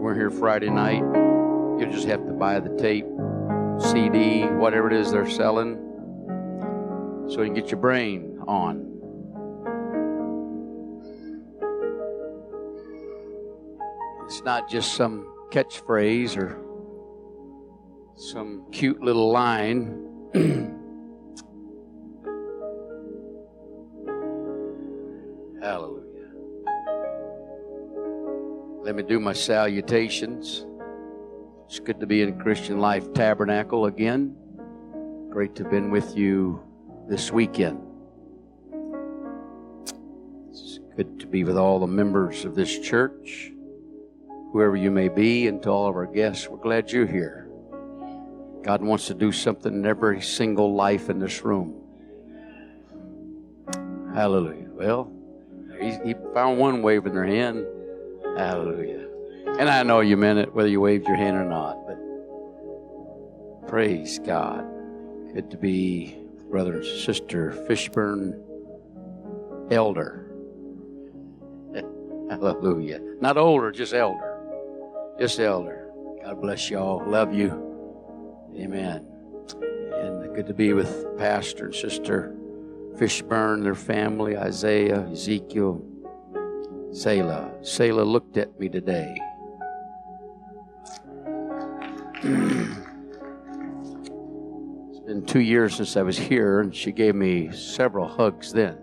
You weren't here Friday night. You just have to buy the tape, CD, whatever it is they're selling, so you can get your brain on. It's not just some catchphrase or some cute little line. Let me do my salutations. It's good to be in Christian Life Tabernacle again. Great to have been with you this weekend. It's good to be with all the members of this church, whoever you may be, and to all of our guests. We're glad you're here. God wants to do something in every single life in this room. Hallelujah. Well, he, he found one waving their hand. Hallelujah. And I know you meant it, whether you waved your hand or not, but praise God. Good to be brother and sister Fishburne elder. Hallelujah. Not older, just elder. Just elder. God bless y'all. Love you. Amen. And good to be with Pastor and Sister Fishburne, their family, Isaiah, Ezekiel, Selah. Selah looked at me today. it's been two years since I was here, and she gave me several hugs then.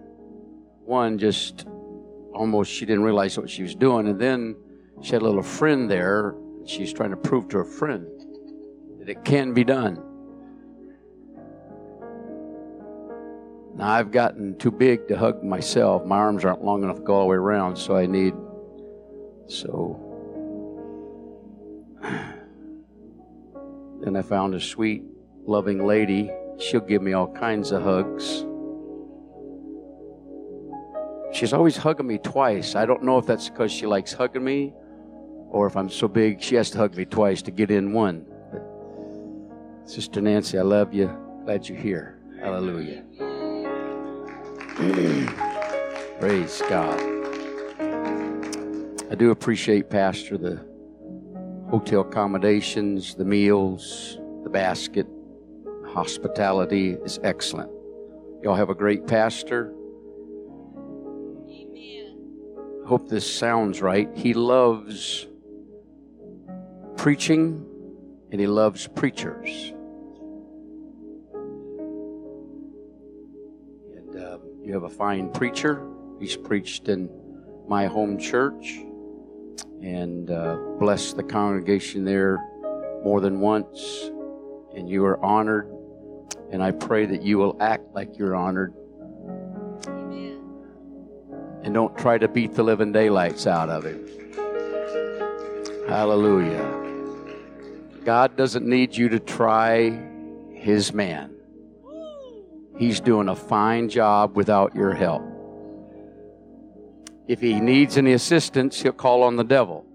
One just almost, she didn't realize what she was doing, and then she had a little friend there. She's trying to prove to her friend that it can be done. Now, I've gotten too big to hug myself. My arms aren't long enough to go all the way around, so I need. So. Then I found a sweet, loving lady. She'll give me all kinds of hugs. She's always hugging me twice. I don't know if that's because she likes hugging me or if I'm so big she has to hug me twice to get in one. But Sister Nancy, I love you. Glad you're here. Hallelujah. Mm. Praise God. I do appreciate, Pastor, the hotel accommodations, the meals, the basket, hospitality is excellent. Y'all have a great pastor. Amen. Hope this sounds right. He loves preaching and he loves preachers. You have a fine preacher. He's preached in my home church and uh, blessed the congregation there more than once. And you are honored. And I pray that you will act like you're honored. Amen. And don't try to beat the living daylights out of him. Hallelujah. God doesn't need you to try his man. He's doing a fine job without your help. If he needs any assistance, he'll call on the devil.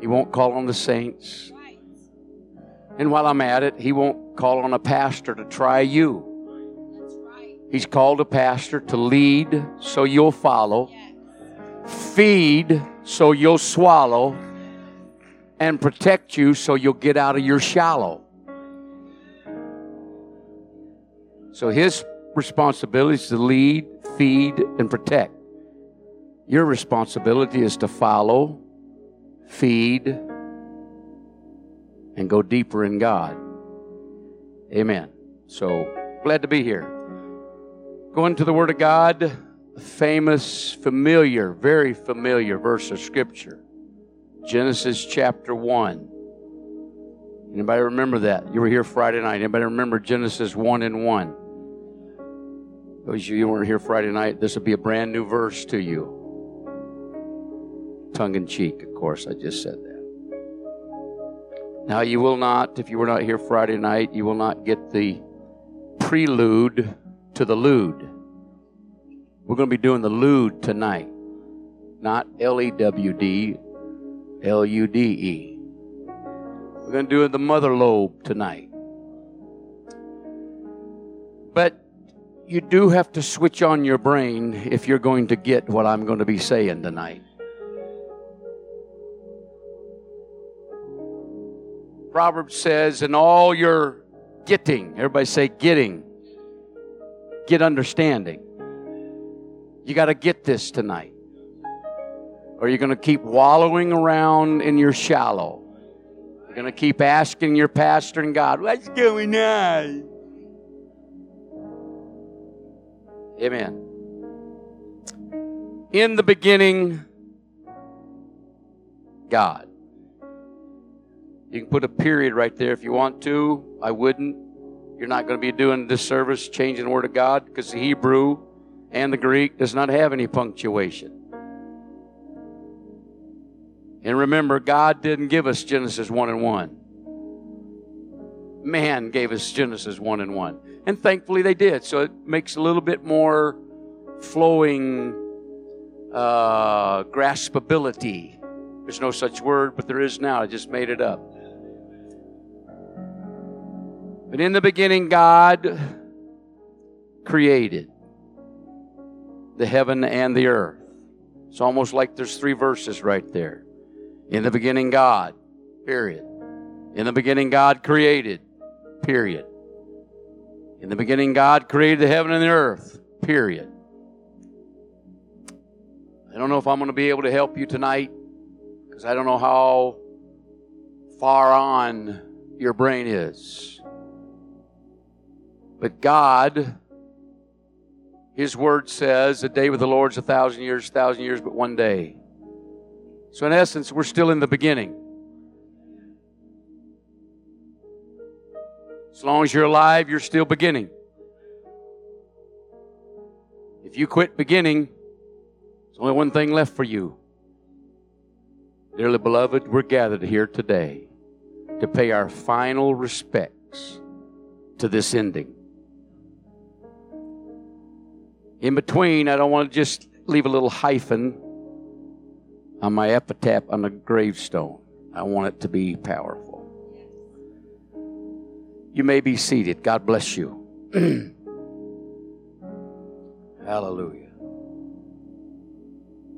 He won't call on the saints. And while I'm at it, he won't call on a pastor to try you. He's called a pastor to lead so you'll follow, feed so you'll swallow, and protect you so you'll get out of your shallow. So his responsibility is to lead, feed, and protect. Your responsibility is to follow, feed, and go deeper in God. Amen. So glad to be here. Going to the Word of God, famous, familiar, very familiar verse of Scripture. Genesis chapter 1. Anybody remember that? You were here Friday night. Anybody remember Genesis 1 and 1? Those you weren't here Friday night, this will be a brand new verse to you. Tongue in cheek, of course, I just said that. Now, you will not, if you were not here Friday night, you will not get the prelude to the lewd. We're going to be doing the lewd tonight, not L E W D, L U D E. We're going to do the mother lobe tonight. But you do have to switch on your brain if you're going to get what I'm going to be saying tonight. Proverbs says, in all your getting, everybody say getting, get understanding. You got to get this tonight. Or you're going to keep wallowing around in your shallow. You're going to keep asking your pastor and God, what's going on? Amen. In the beginning, God. You can put a period right there if you want to. I wouldn't. You're not going to be doing this service changing the Word of God because the Hebrew and the Greek does not have any punctuation. And remember, God didn't give us Genesis 1 and 1. Man gave us Genesis 1 and 1. And thankfully they did. So it makes a little bit more flowing uh, graspability. There's no such word, but there is now. I just made it up. But in the beginning, God created the heaven and the earth. It's almost like there's three verses right there. In the beginning, God, period. In the beginning, God created, period. In the beginning, God created the heaven and the earth, period. I don't know if I'm going to be able to help you tonight because I don't know how far on your brain is. But God, His Word says, a day with the Lord is a thousand years, a thousand years, but one day. So, in essence, we're still in the beginning. As long as you're alive, you're still beginning. If you quit beginning, there's only one thing left for you. Dearly beloved, we're gathered here today to pay our final respects to this ending. In between, I don't want to just leave a little hyphen on my epitaph on the gravestone. I want it to be powerful. You may be seated. God bless you. Hallelujah.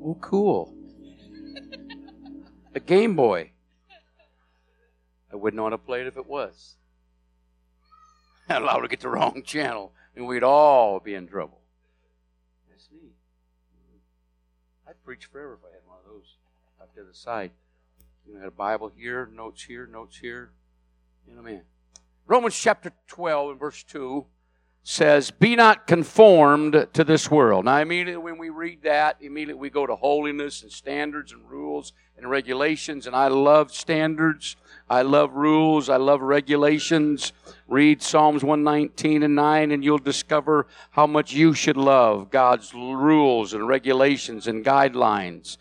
Oh, cool. A Game Boy. I wouldn't want to play it if it was. I'd allow to get the wrong channel, and we'd all be in trouble. That's neat. I'd preach forever if I had one of those up to the side. You know, I had a Bible here, notes here, notes here. You know mean? Romans chapter 12 and verse 2 says, Be not conformed to this world. Now, immediately when we read that, immediately we go to holiness and standards and rules and regulations. And I love standards. I love rules. I love regulations. Read Psalms 119 and 9, and you'll discover how much you should love God's rules and regulations and guidelines.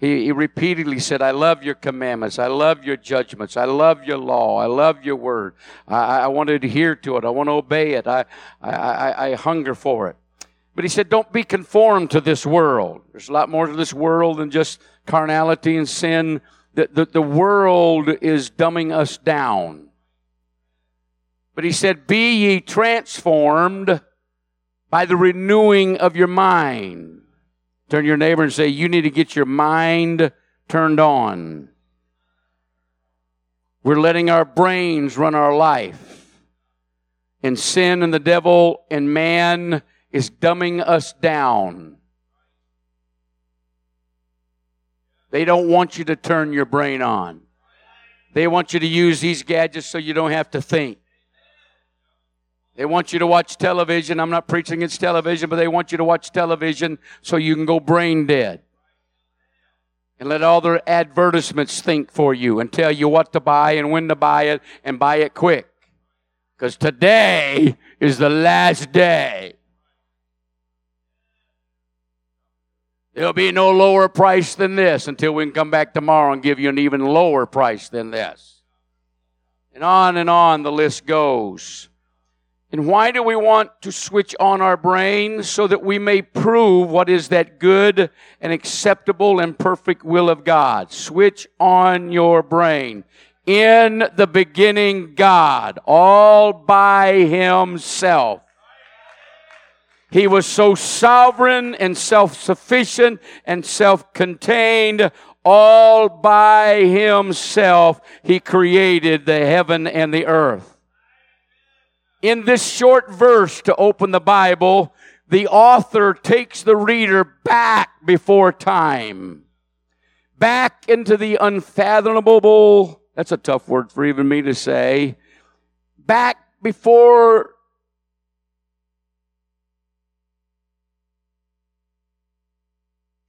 He, he, repeatedly said, I love your commandments. I love your judgments. I love your law. I love your word. I, I want to adhere to it. I want to obey it. I, I, I hunger for it. But he said, Don't be conformed to this world. There's a lot more to this world than just carnality and sin. The, the, the world is dumbing us down. But he said, Be ye transformed by the renewing of your mind Turn your neighbor and say, You need to get your mind turned on. We're letting our brains run our life. And sin and the devil and man is dumbing us down. They don't want you to turn your brain on. They want you to use these gadgets so you don't have to think. They want you to watch television. I'm not preaching against television, but they want you to watch television so you can go brain dead. And let all their advertisements think for you and tell you what to buy and when to buy it and buy it quick. Because today is the last day. There'll be no lower price than this until we can come back tomorrow and give you an even lower price than this. And on and on the list goes. And why do we want to switch on our brain? So that we may prove what is that good and acceptable and perfect will of God. Switch on your brain. In the beginning, God, all by Himself. He was so sovereign and self-sufficient and self-contained all by himself. He created the heaven and the earth. In this short verse to open the Bible, the author takes the reader back before time, back into the unfathomable, that's a tough word for even me to say, back before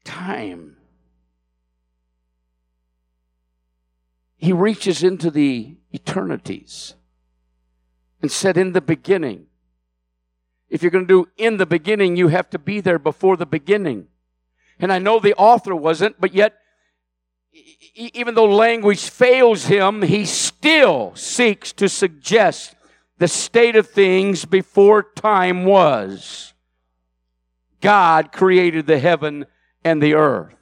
time. He reaches into the eternities and said, In the beginning. If you're going to do in the beginning, you have to be there before the beginning. And I know the author wasn't, but yet, even though language fails him, he still seeks to suggest the state of things before time was. God created the heaven and the earth.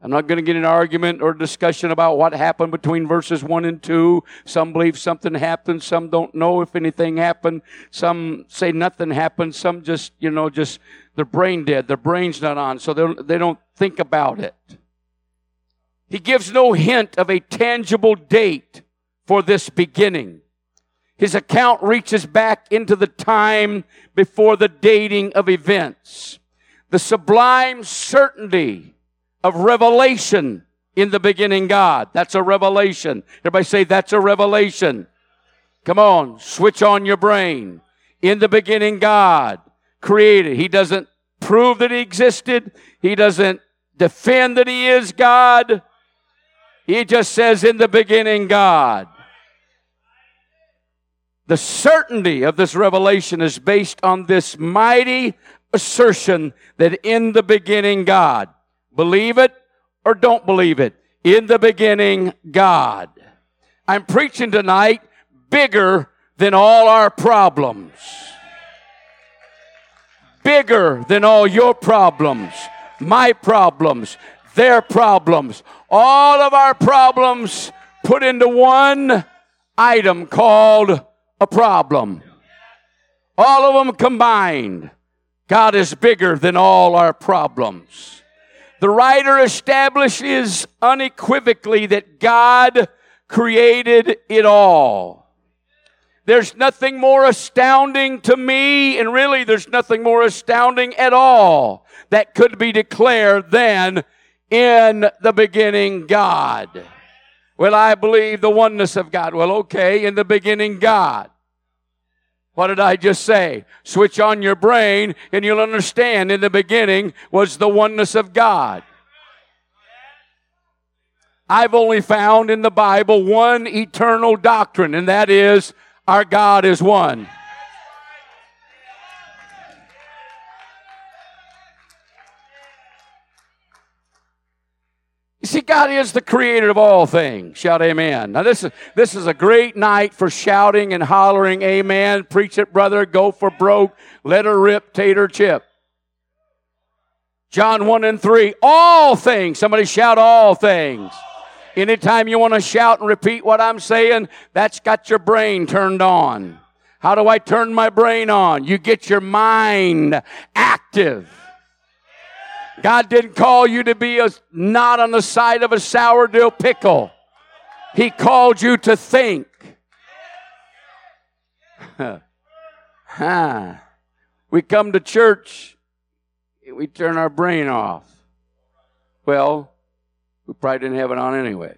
I'm not going to get an argument or discussion about what happened between verses 1 and 2. Some believe something happened. Some don't know if anything happened. Some say nothing happened. Some just, you know, just, their brain dead. Their brain's not on, so they they don't think about it. He gives no hint of a tangible date for this beginning. His account reaches back into the time before the dating of events. The sublime certainty of revelation in the beginning God. That's a revelation. Everybody say that's a revelation. Come on, switch on your brain. In the beginning God created. He doesn't prove that he existed. He doesn't defend that he is God. He just says in the beginning God. The certainty of this revelation is based on this mighty assertion that in the beginning God. Believe it or don't believe it. In the beginning, God. I'm preaching tonight bigger than all our problems. Bigger than all your problems, my problems, their problems, all of our problems put into one item called a problem. All of them combined. God is bigger than all our problems. The writer establishes unequivocally that God created it all. There's nothing more astounding to me, and really there's nothing more astounding at all that could be declared than in the beginning God. Well, I believe the oneness of God. Well, okay, in the beginning God. What did I just say? Switch on your brain and you'll understand in the beginning was the oneness of God. I've only found in the Bible one eternal doctrine, and that is our God is one. You see, God is the creator of all things. Shout amen. Now, this is, this is a great night for shouting and hollering amen. Preach it, brother. Go for broke. Let her rip, tater chip. John 1 and 3. All things. Somebody shout all things. Anytime you want to shout and repeat what I'm saying, that's got your brain turned on. How do I turn my brain on? You get your mind active. God didn't call you to be a knot on the side of a sourdough pickle. He called you to think. huh. We come to church, we turn our brain off. Well, we probably didn't have it on anyways.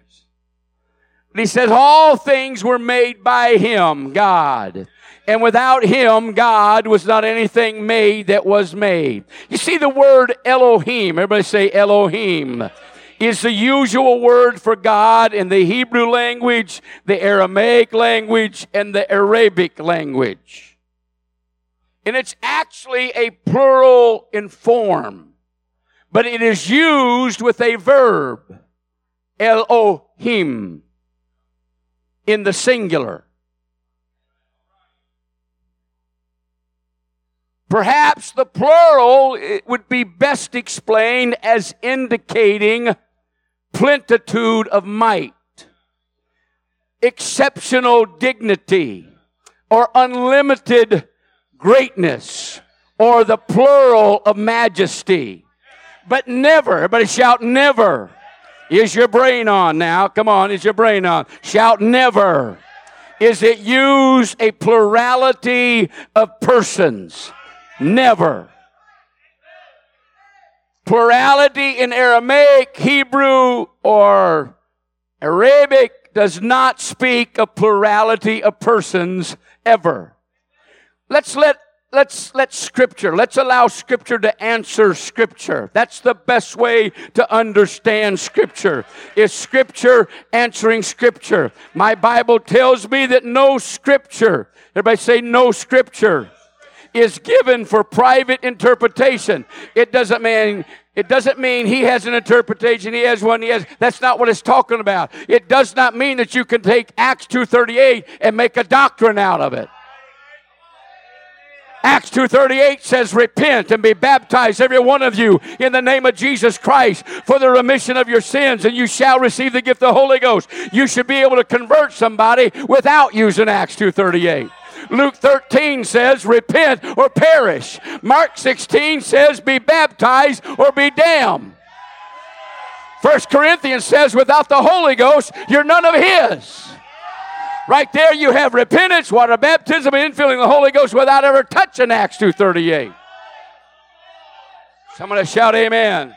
But he says, All things were made by him, God. And without him, God was not anything made that was made. You see the word Elohim, everybody say Elohim, is the usual word for God in the Hebrew language, the Aramaic language, and the Arabic language. And it's actually a plural in form, but it is used with a verb, Elohim, in the singular. Perhaps the plural would be best explained as indicating plentitude of might, exceptional dignity, or unlimited greatness, or the plural of majesty. But never, everybody shout never. Is your brain on now? Come on, is your brain on? Shout never. Is it use a plurality of persons? Never. Plurality in Aramaic, Hebrew, or Arabic does not speak a plurality of persons ever. Let's let let's let scripture let's allow scripture to answer scripture that's the best way to understand scripture is scripture answering scripture my bible tells me that no scripture everybody say no scripture is given for private interpretation it doesn't mean it doesn't mean he has an interpretation he has one he has that's not what it's talking about it does not mean that you can take acts 238 and make a doctrine out of it Acts 2:38 says repent and be baptized every one of you in the name of Jesus Christ for the remission of your sins and you shall receive the gift of the Holy Ghost. You should be able to convert somebody without using Acts 2:38. Luke 13 says repent or perish. Mark 16 says be baptized or be damned. First Corinthians says without the Holy Ghost you're none of his. Right there you have repentance, water baptism, and infilling the Holy Ghost without ever touching Acts 2.38. Somebody shout amen.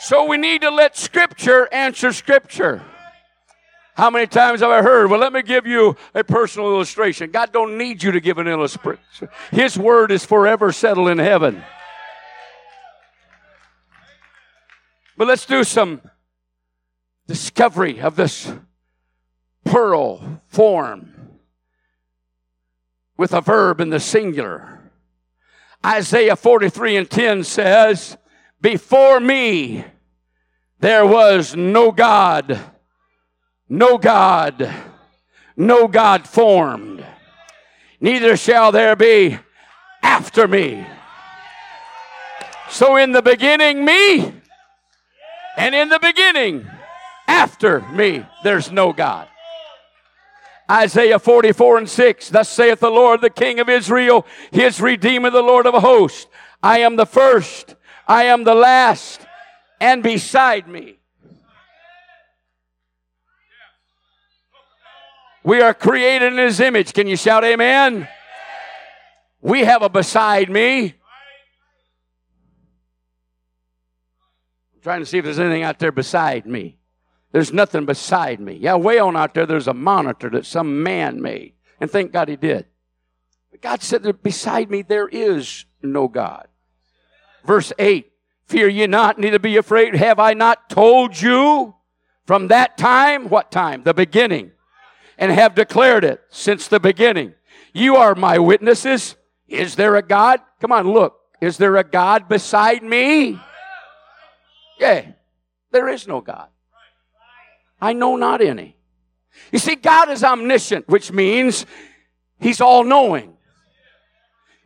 So we need to let Scripture answer Scripture. How many times have I heard? Well, let me give you a personal illustration. God don't need you to give an illustration. His word is forever settled in heaven. But let's do some discovery of this plural form with a verb in the singular. Isaiah 43 and 10 says, Before me there was no God, no God, no God formed. Neither shall there be after me. So in the beginning, me, and in the beginning, after me, there's no God. Isaiah 44 and 6. Thus saith the Lord, the King of Israel, his Redeemer, the Lord of hosts. I am the first, I am the last, and beside me. We are created in his image. Can you shout amen? We have a beside me. I'm trying to see if there's anything out there beside me. There's nothing beside me. Yeah, way on out there, there's a monitor that some man made. And thank God he did. But God said that beside me there is no God. Verse 8 Fear ye not, neither be afraid. Have I not told you from that time? What time? The beginning. And have declared it since the beginning. You are my witnesses. Is there a God? Come on, look. Is there a God beside me? Yeah, there is no God. I know not any. You see, God is omniscient, which means He's all knowing.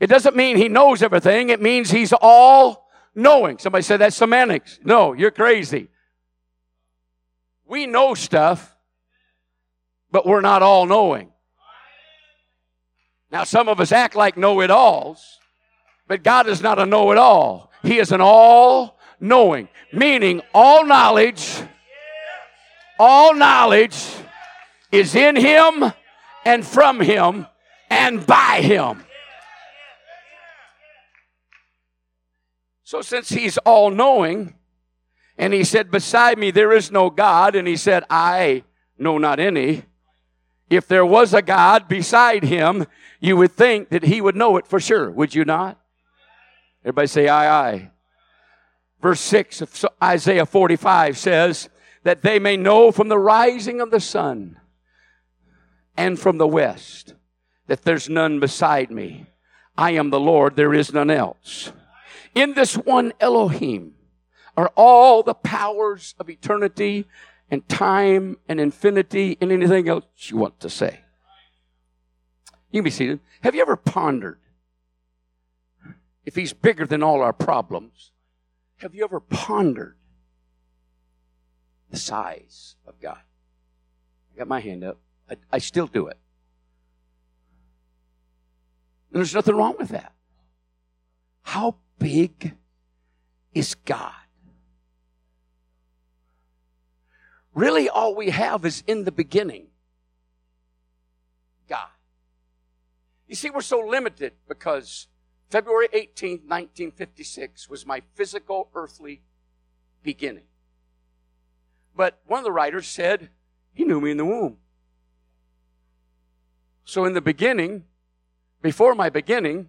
It doesn't mean He knows everything, it means He's all knowing. Somebody said that's semantics. No, you're crazy. We know stuff, but we're not all knowing. Now, some of us act like know it alls, but God is not a know it all. He is an all knowing, meaning all knowledge all knowledge is in him and from him and by him. So, since he's all knowing, and he said, Beside me there is no God, and he said, I know not any. If there was a God beside him, you would think that he would know it for sure, would you not? Everybody say, Aye, aye. Verse 6 of Isaiah 45 says, that they may know from the rising of the sun and from the west that there's none beside me. I am the Lord, there is none else. In this one Elohim are all the powers of eternity and time and infinity and anything else you want to say. You can be seated. Have you ever pondered if he's bigger than all our problems? Have you ever pondered the size of God. I got my hand up. I, I still do it. And there's nothing wrong with that. How big is God? Really, all we have is in the beginning God. You see, we're so limited because February 18th, 1956 was my physical earthly beginning. But one of the writers said, He knew me in the womb. So in the beginning, before my beginning,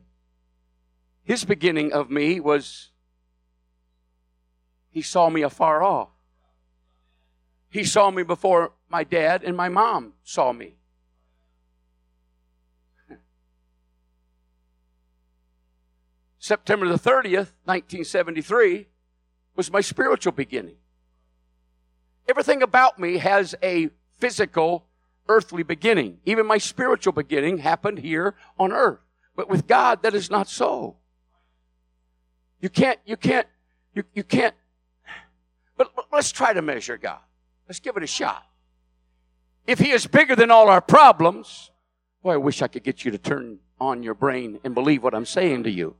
his beginning of me was he saw me afar off. He saw me before my dad and my mom saw me. September the 30th, 1973, was my spiritual beginning. Everything about me has a physical, earthly beginning. Even my spiritual beginning happened here on earth. But with God, that is not so. You can't, you can't, you, you can't. But, but let's try to measure God. Let's give it a shot. If He is bigger than all our problems, boy, I wish I could get you to turn on your brain and believe what I'm saying to you.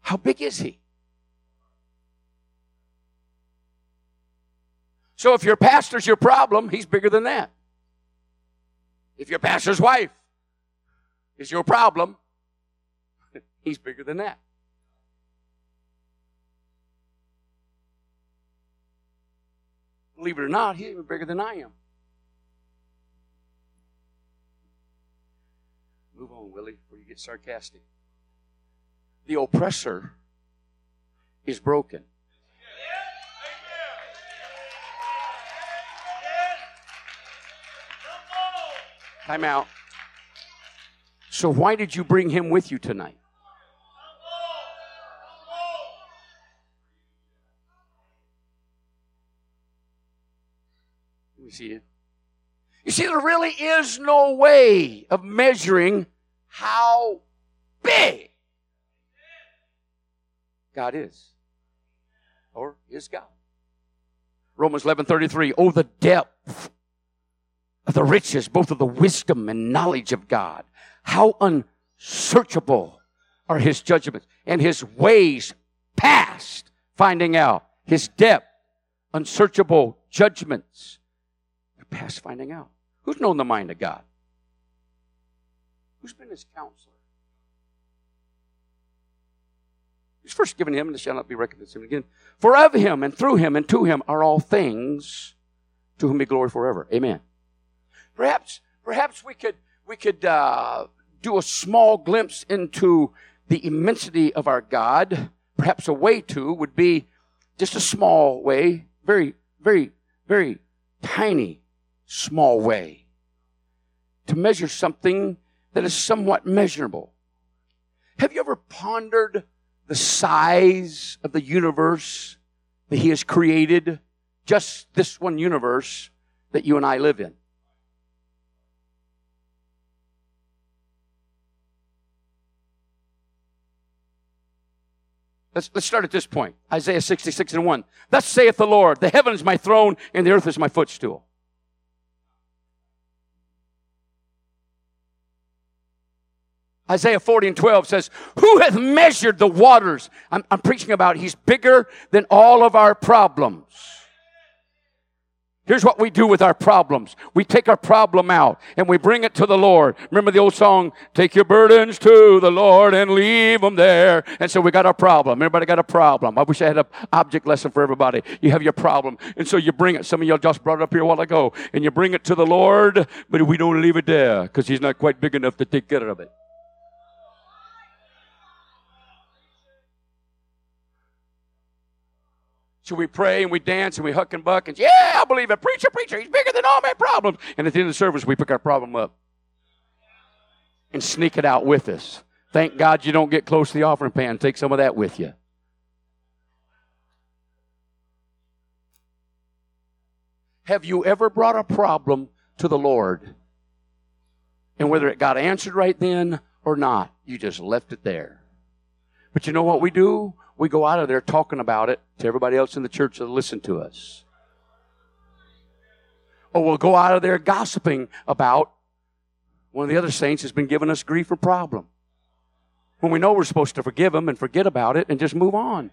How big is He? So if your pastor's your problem, he's bigger than that. If your pastor's wife is your problem, he's bigger than that. Believe it or not, he's even bigger than I am. Move on, Willie, before you get sarcastic. The oppressor is broken. Time out. So, why did you bring him with you tonight? See it. You see, there really is no way of measuring how big God is. Or is God. Romans 11 33. Oh, the depth of the riches, both of the wisdom and knowledge of God. How unsearchable are his judgments and his ways past finding out. His depth, unsearchable judgments. Past finding out. Who's known the mind of God? Who's been his counselor? He's first given him, and it shall not be reckoned to him again. For of him, and through him, and to him are all things, to whom be glory forever. Amen. Perhaps, perhaps we could, we could uh, do a small glimpse into the immensity of our God. Perhaps a way to would be just a small way, very, very, very tiny, small way to measure something that is somewhat measurable. Have you ever pondered the size of the universe that He has created? Just this one universe that you and I live in. Let's, let's start at this point. Isaiah 66 and 1. Thus saith the Lord, the heaven is my throne and the earth is my footstool. Isaiah 40 and 12 says, Who hath measured the waters? I'm, I'm preaching about he's bigger than all of our problems. Here's what we do with our problems. We take our problem out and we bring it to the Lord. Remember the old song, take your burdens to the Lord and leave them there. And so we got a problem. Everybody got a problem. I wish I had an object lesson for everybody. You have your problem. And so you bring it. Some of y'all just brought it up here a while ago. And you bring it to the Lord, but we don't leave it there because he's not quite big enough to take care of it. So we pray and we dance and we huck and buck and yeah, I believe it. Preacher, preacher, he's bigger than all my problems. And at the end of the service, we pick our problem up and sneak it out with us. Thank God you don't get close to the offering pan. Take some of that with you. Have you ever brought a problem to the Lord? And whether it got answered right then or not, you just left it there. But you know what we do? We go out of there talking about it to everybody else in the church that listen to us. Or we'll go out of there gossiping about one of the other saints has been giving us grief or problem. when we know we're supposed to forgive them and forget about it and just move on.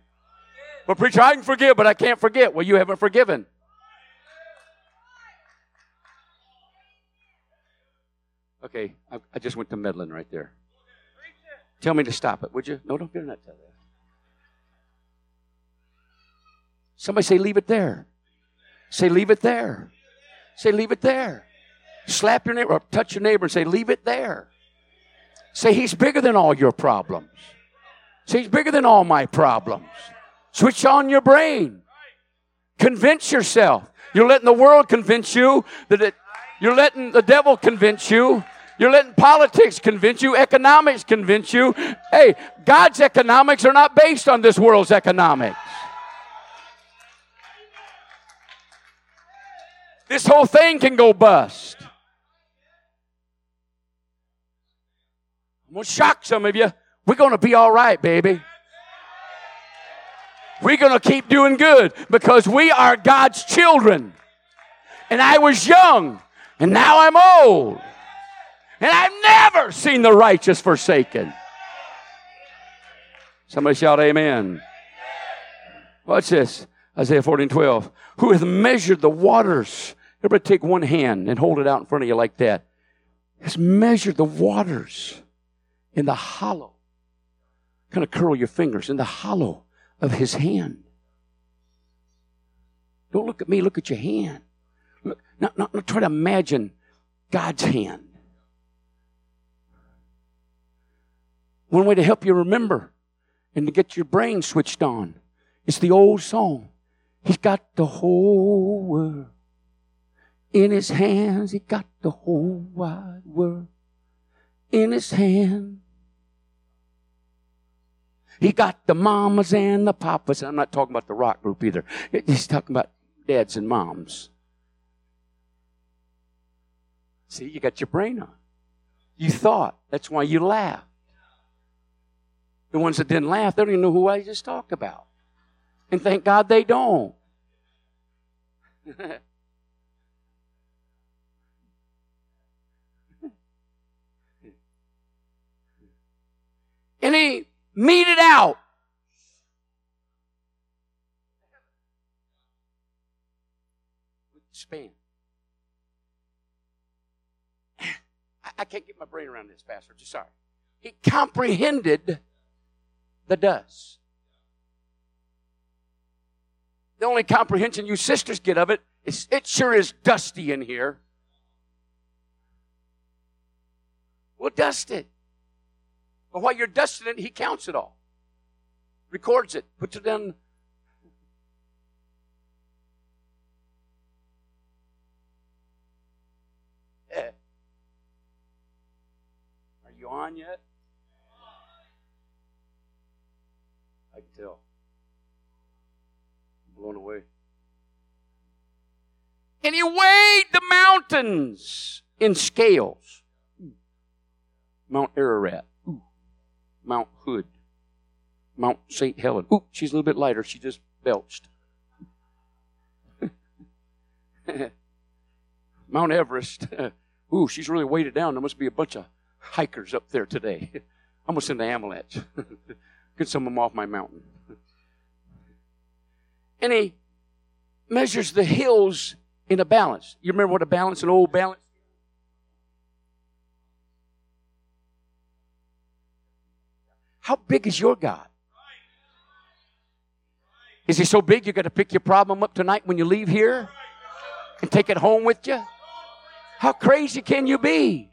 But preacher, I can forgive, but I can't forget. Well, you haven't forgiven. Okay, I, I just went to meddling right there. Tell me to stop it, would you? No, don't get that. Somebody say, leave it there. Say, leave it there. Say, leave it there. Slap your neighbor or touch your neighbor and say, leave it there. Say, he's bigger than all your problems. Say, he's bigger than all my problems. Switch on your brain. Convince yourself. You're letting the world convince you that it, you're letting the devil convince you. You're letting politics convince you, economics convince you. Hey, God's economics are not based on this world's economics. This whole thing can go bust. I'm going to shock some of you. We're going to be all right, baby. We're going to keep doing good because we are God's children. And I was young, and now I'm old. And I've never seen the righteous forsaken. Somebody shout, Amen. Watch this Isaiah 14 12. Who hath measured the waters? Everybody take one hand and hold it out in front of you like that. Has measured the waters in the hollow. Kind of curl your fingers in the hollow of his hand. Don't look at me, look at your hand. Look, not, not, not try to imagine God's hand. One way to help you remember and to get your brain switched on is the old song. He's got the whole world in his hands. He got the whole wide world in his hand. He got the mamas and the papas. I'm not talking about the rock group either. He's talking about dads and moms. See, you got your brain on. You thought. That's why you laughed. The ones that didn't laugh, they don't even know who I just talked about. And thank God they don't. and he meted out. Span. I can't get my brain around this, Pastor. Just sorry. He comprehended the dust. The only comprehension you sisters get of it is it sure is dusty in here. We'll dust it. But while you're dusting it, he counts it all, records it, puts it. Yeah. Are you on yet? I can tell. I'm blown away. And he weighed the mountains in scales. Mount Ararat. Mount Hood, Mount St. Helen. Ooh, she's a little bit lighter. She just belched. Mount Everest. Ooh, she's really weighted down. There must be a bunch of hikers up there today. I'm going to send an avalanche. Get some of them off my mountain. And he measures the hills in a balance. You remember what a balance, an old balance? How big is your God? Is he so big you got to pick your problem up tonight when you leave here and take it home with you? How crazy can you be?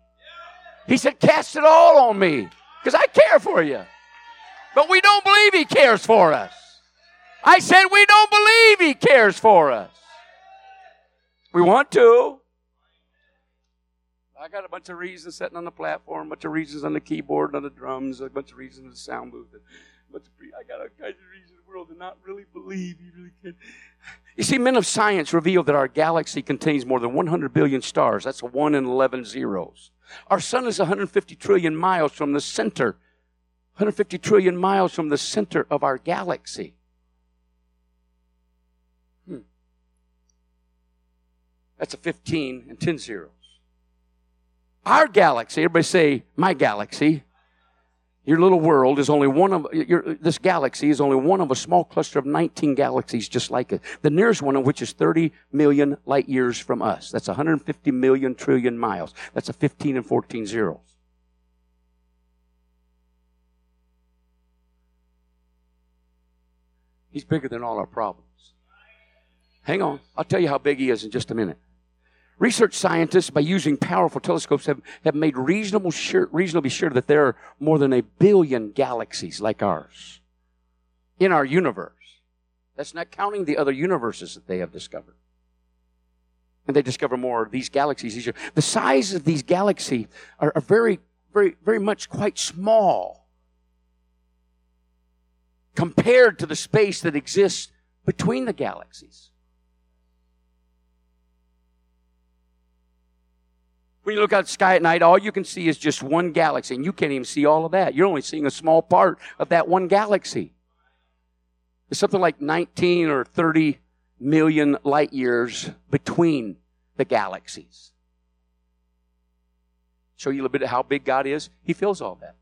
He said, Cast it all on me because I care for you. But we don't believe he cares for us. I said, We don't believe he cares for us. We want to. I got a bunch of reasons sitting on the platform, a bunch of reasons on the keyboard and on the drums, a bunch of reasons in the sound booth. But I got a kind of reasons in the world to not really believe you really can. You see, men of science reveal that our galaxy contains more than 100 billion stars. That's a 1 in 11 zeros. Our sun is 150 trillion miles from the center, 150 trillion miles from the center of our galaxy. Hmm. That's a 15 and 10 zeros. Our galaxy, everybody say, my galaxy, Your little world is only one of, your, this galaxy is only one of a small cluster of 19 galaxies just like it. The nearest one of which is 30 million light years from us. That's 150 million trillion miles. That's a 15 and 14 zeros. He's bigger than all our problems. Hang on. I'll tell you how big he is in just a minute. Research scientists, by using powerful telescopes, have, have made reasonable sure, reasonably sure that there are more than a billion galaxies like ours in our universe. That's not counting the other universes that they have discovered. And they discover more of these galaxies. The size of these galaxies are, are very, very, very much quite small compared to the space that exists between the galaxies. When you look out the sky at night, all you can see is just one galaxy, and you can't even see all of that. You're only seeing a small part of that one galaxy. There's something like 19 or 30 million light years between the galaxies. Show you a little bit of how big God is. He fills all that,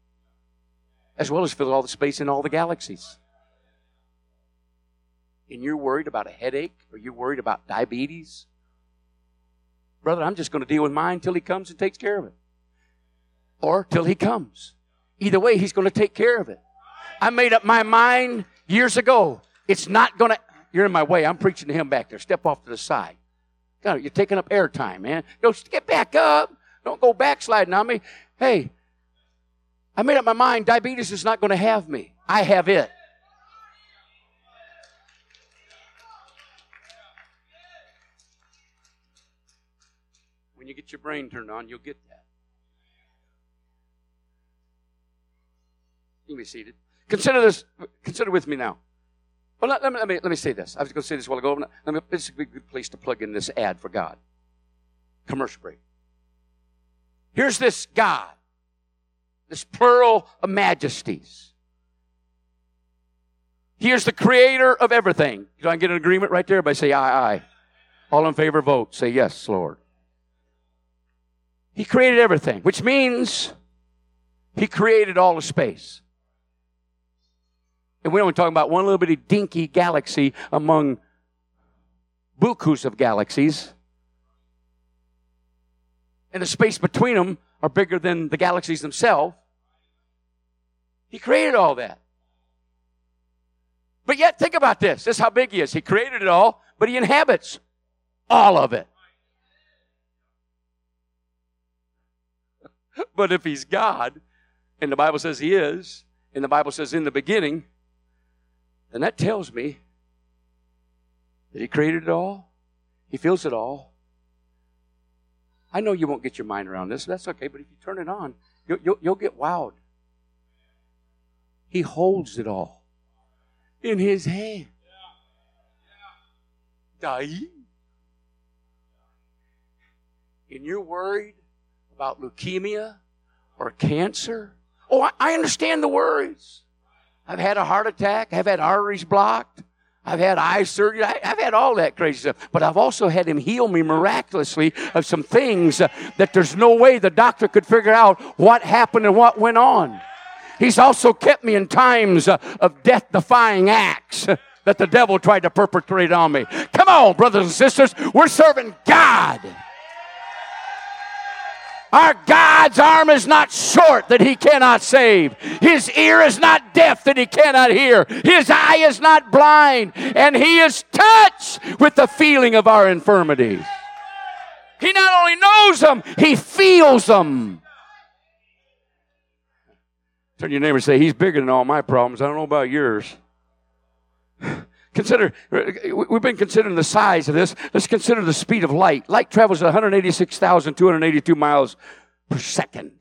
as well as fills all the space in all the galaxies. And you're worried about a headache, or you're worried about diabetes, Brother, I'm just going to deal with mine till he comes and takes care of it. Or till he comes. Either way, he's going to take care of it. I made up my mind years ago. It's not going to. You're in my way. I'm preaching to him back there. Step off to the side. God, you're taking up airtime, man. Go get back up. Don't go backsliding on me. Hey, I made up my mind. Diabetes is not going to have me. I have it. When you get your brain turned on, you'll get that. You can be seated. Consider this. Consider with me now. Well, let, let, me, let, me, let me say this. I was going to say this while ago. Let me, this is a good place to plug in this ad for God. Commercial break. Here's this God, this plural of majesties. He is the creator of everything. Can I get an agreement right there? Everybody say aye, aye. All in favor, vote. Say yes, Lord. He created everything, which means He created all of space. And we're only talking about one little bitty dinky galaxy among bukus of galaxies. And the space between them are bigger than the galaxies themselves. He created all that. But yet, think about this. This is how big he is. He created it all, but he inhabits all of it. but if he's God, and the Bible says he is, and the Bible says in the beginning, then that tells me that he created it all, he feels it all. I know you won't get your mind around this, that's okay, but if you turn it on, you'll, you'll, you'll get wowed. He holds it all in his hand. Dying. And you're worried about leukemia or cancer. Oh, I, understand the worries. I've had a heart attack. I've had arteries blocked. I've had eye surgery. I, have had all that crazy stuff. But I've also had him heal me miraculously of some things uh, that there's no way the doctor could figure out what happened and what went on. He's also kept me in times uh, of death defying acts that the devil tried to perpetrate on me. Come on, brothers and sisters. We're serving God. Our God's arm is not short that he cannot save. His ear is not deaf that he cannot hear. His eye is not blind. And he is touched with the feeling of our infirmities. He not only knows them, he feels them. Turn your neighbor and say, He's bigger than all my problems. I don't know about yours. Consider, we've been considering the size of this. Let's consider the speed of light. Light travels at 186,282 miles per second.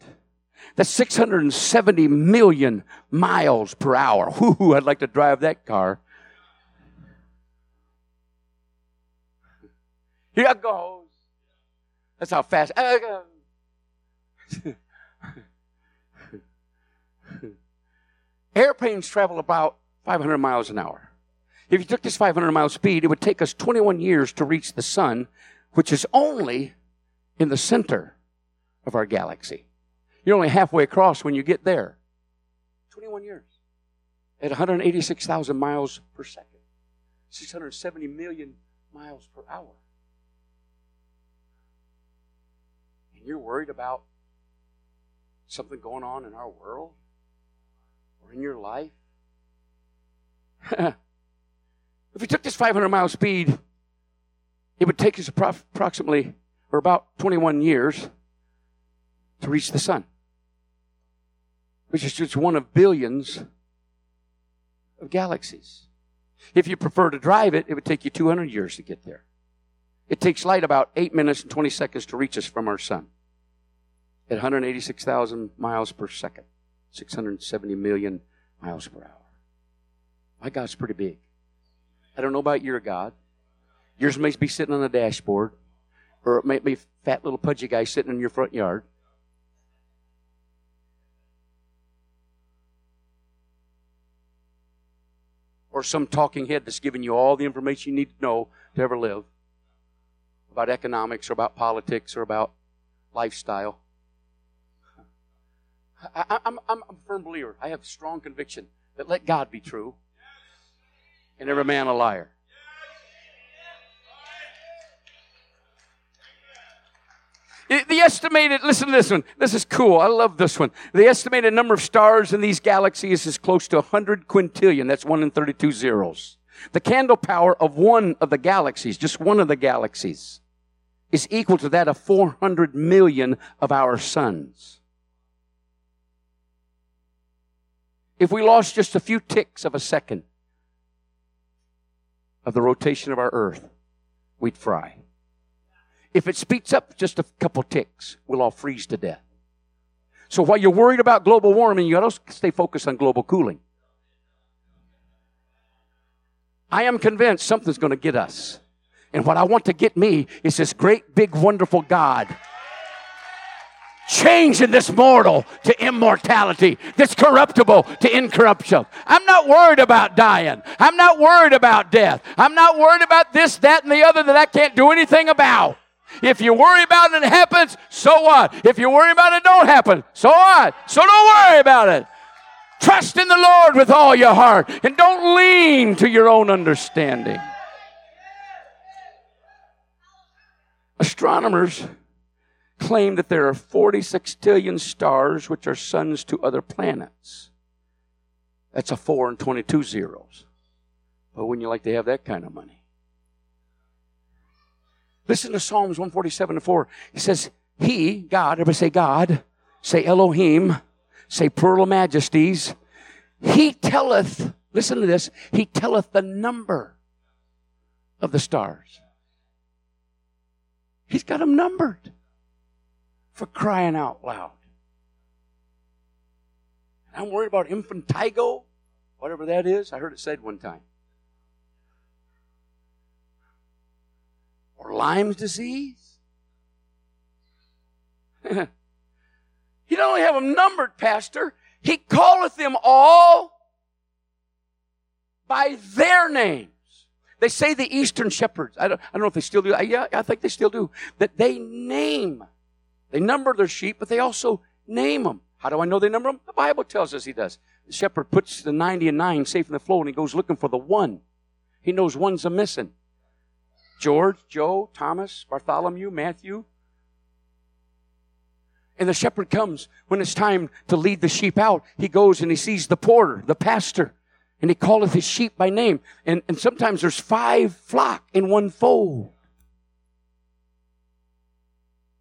That's 670 million miles per hour. Whoo, I'd like to drive that car. Here it goes. That's how fast. Uh, uh. Airplanes travel about 500 miles an hour. If you took this 500 mile speed, it would take us 21 years to reach the sun, which is only in the center of our galaxy. You're only halfway across when you get there. 21 years. At 186,000 miles per second. 670 million miles per hour. And you're worried about something going on in our world or in your life? if we took this 500 mile speed, it would take us approximately, or about 21 years to reach the sun, which is just one of billions of galaxies. If you prefer to drive it, it would take you 200 years to get there. It takes light about 8 minutes and 20 seconds to reach us from our sun at 186,000 miles per second, 670 million miles per hour. My God's pretty big. I don't know about your God. Yours may be sitting on a dashboard, or it may be a fat little pudgy guy sitting in your front yard. Or some talking head that's giving you all the information you need to know to ever live about economics or about politics or about lifestyle. I, am I'm a firm believer. I have strong conviction that let God be true and every man a liar. The estimated, listen to this one. This is cool. I love this one. The estimated number of stars in these galaxies is close to 100 quintillion. That's 1 in 32 zeros. The candle power of one of the galaxies, just one of the galaxies, is equal to that of 400 million of our suns. If we lost just a few ticks of a second of the rotation of our earth, we'd fry. If it speeds up just a couple ticks, we'll all freeze to death. So while you're worried about global warming, you got to stay focused on global cooling. I am convinced something's going to get us. And what I want to get me is this great, big, wonderful God changing this mortal to immortality, this corruptible to incorruption. I'm not worried about dying. I'm not worried about death. I'm not worried about this, that, and the other that I can't do anything about. If you worry about it and it happens, so what? If you worry about it, don't happen. So what? So don't worry about it. Trust in the Lord with all your heart and don't lean to your own understanding. Astronomers claim that there are 46 sextillion stars which are suns to other planets. That's a 4 and 22 zeros. But wouldn't you like to have that kind of money? Listen to Psalms 147 and 4. He says, He, God, everybody say God, say Elohim, say plural majesties. He telleth, listen to this, He telleth the number of the stars. He's got them numbered for crying out loud. I'm worried about infantigo, whatever that is. I heard it said one time. Or Lyme's disease. he don't only have them numbered, Pastor, he calleth them all by their names. They say the Eastern shepherds, I don't, I don't know if they still do, yeah, I think they still do, that they name they number their sheep, but they also name them. How do I know they number them? The Bible tells us he does. The shepherd puts the 90 and 9 safe in the flow and he goes looking for the one. He knows one's a missing. George, Joe, Thomas, Bartholomew, Matthew. And the shepherd comes when it's time to lead the sheep out. He goes and he sees the porter, the pastor, and he calleth his sheep by name. And, and sometimes there's five flock in one fold.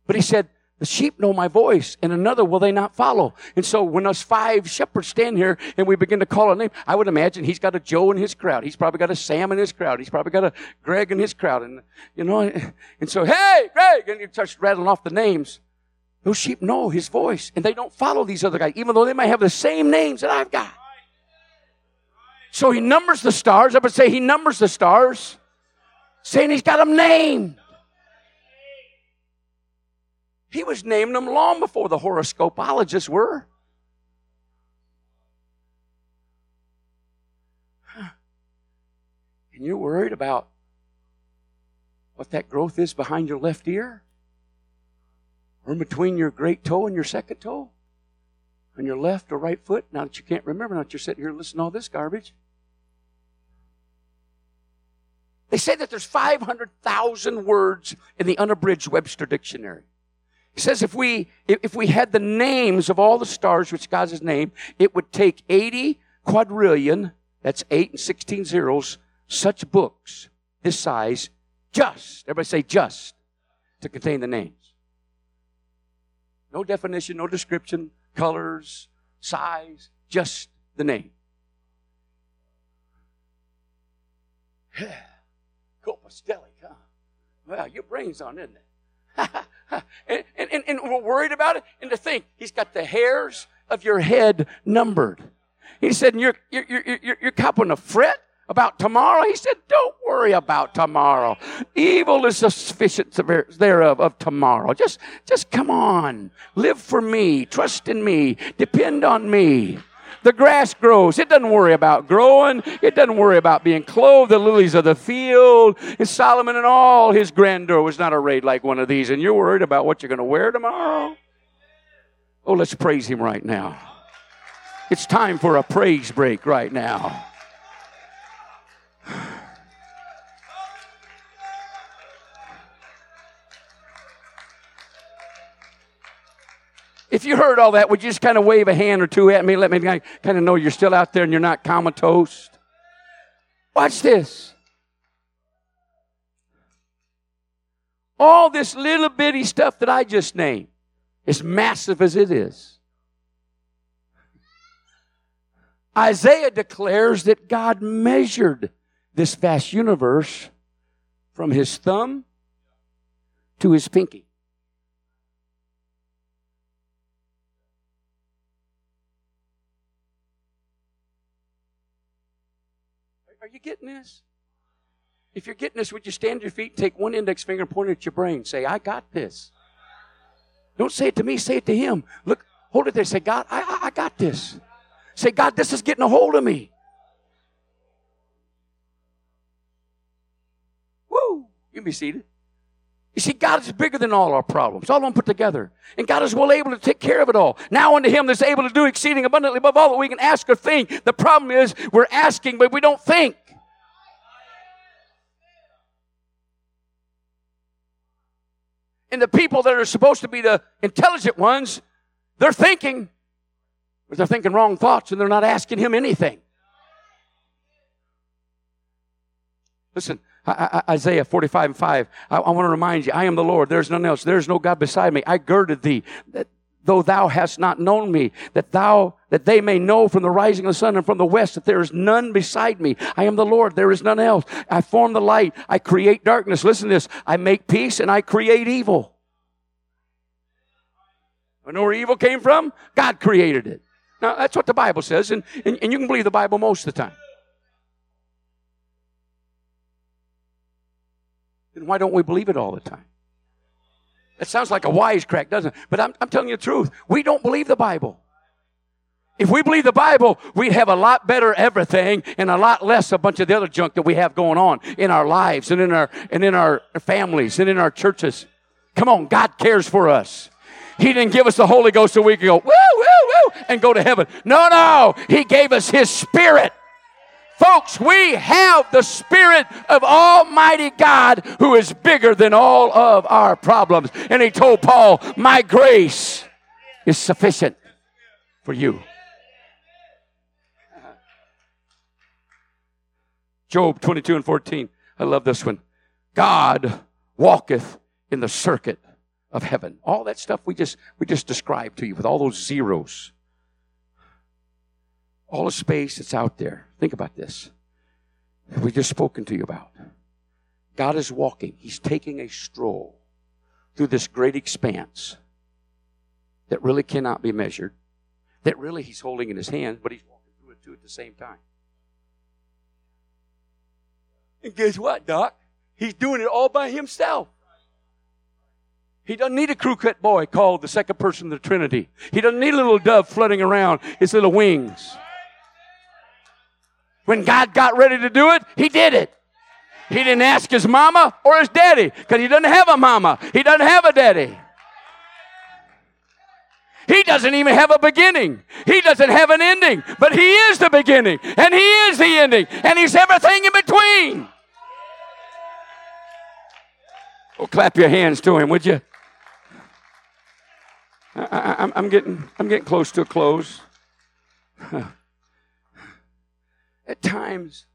But he said, the sheep know my voice, and another will they not follow. And so when us five shepherds stand here and we begin to call a name, I would imagine he's got a Joe in his crowd. He's probably got a Sam in his crowd. He's probably got a Greg in his crowd. And, you know, and so, hey, Greg, and he starts rattling off the names. Those sheep know his voice, and they don't follow these other guys, even though they might have the same names that I've got. So he numbers the stars. I would say he numbers the stars, saying he's got them named. He was naming them long before the horoscopologists were. And you're worried about what that growth is behind your left ear? Or between your great toe and your second toe? on your left or right foot. Now that you can't remember, now that you're sitting here listening to all this garbage. They say that there's 500,000 words in the unabridged Webster Dictionary. He says if we, if we had the names of all the stars, which God's his name, it would take 80 quadrillion, that's 8 and 16 zeros, such books this size, just, everybody say just, to contain the names. No definition, no description, colors, size, just the name. Copastellic, huh? Well, your brain's on, isn't it? and, and, and we're worried about it. And to think, he's got the hairs of your head numbered. He said, you're, you're, you're, you're, copping a fret about tomorrow? He said, Don't worry about tomorrow. Evil is sufficient thereof of tomorrow. Just, just come on. Live for me. Trust in me. Depend on me. The grass grows. It doesn't worry about growing. It doesn't worry about being clothed. The lilies of the field. And Solomon and all his grandeur was not arrayed like one of these. And you're worried about what you're going to wear tomorrow? Oh, let's praise him right now. It's time for a praise break right now. If you heard all that, would you just kind of wave a hand or two at me? Let me kind of know you're still out there and you're not comatose. Watch this. All this little bitty stuff that I just named, as massive as it is, Isaiah declares that God measured this vast universe from his thumb to his pinky. Getting this? If you're getting this, would you stand to your feet and take one index finger and point it at your brain? Say, I got this. Don't say it to me, say it to him. Look, hold it there. Say, God, I, I, I got this. Say, God, this is getting a hold of me. Woo! You can be seated. You see, God is bigger than all our problems, all of them put together. And God is well able to take care of it all. Now unto Him that's able to do exceeding abundantly above all that we can ask or think. The problem is we're asking, but we don't think. And the people that are supposed to be the intelligent ones, they're thinking, but they're thinking wrong thoughts and they're not asking Him anything. Listen, Isaiah 45 and 5. I, I want to remind you, I am the Lord. There's none else. There's no God beside me. I girded thee, that though thou hast not known me, that thou, that they may know from the rising of the sun and from the west that there is none beside me. I am the Lord. There is none else. I form the light. I create darkness. Listen to this. I make peace and I create evil. I know where evil came from? God created it. Now, that's what the Bible says, and, and, and you can believe the Bible most of the time. then why don't we believe it all the time? It sounds like a wisecrack, doesn't it? But I'm, I'm telling you the truth. We don't believe the Bible. If we believe the Bible, we'd have a lot better everything and a lot less a bunch of the other junk that we have going on in our lives and in our and in our families and in our churches. Come on, God cares for us. He didn't give us the Holy Ghost so we could go woo woo woo and go to heaven. No, no, He gave us His Spirit Folks, we have the Spirit of Almighty God who is bigger than all of our problems. And he told Paul, My grace is sufficient for you. Job 22 and 14. I love this one. God walketh in the circuit of heaven. All that stuff we just we just described to you with all those zeros all the space that's out there. Think about this. We just spoken to you about. God is walking. He's taking a stroll through this great expanse that really cannot be measured, that really he's holding in his hand, but he's walking through it too at the same time. And guess what, Doc? He's doing it all by himself. He doesn't need a crew cut boy called the second person of the Trinity. He doesn't need a little dove flutting around his little wings. When God got ready to do it, He did it. He didn't ask his mama or his daddy because he doesn't have a mama. He doesn't have a daddy. He doesn't even have a beginning. He doesn't have an ending, but He is the beginning and He is the ending and He's everything in between. Well, clap your hands to Him, would you? I, am getting, I'm getting close to a close. At times,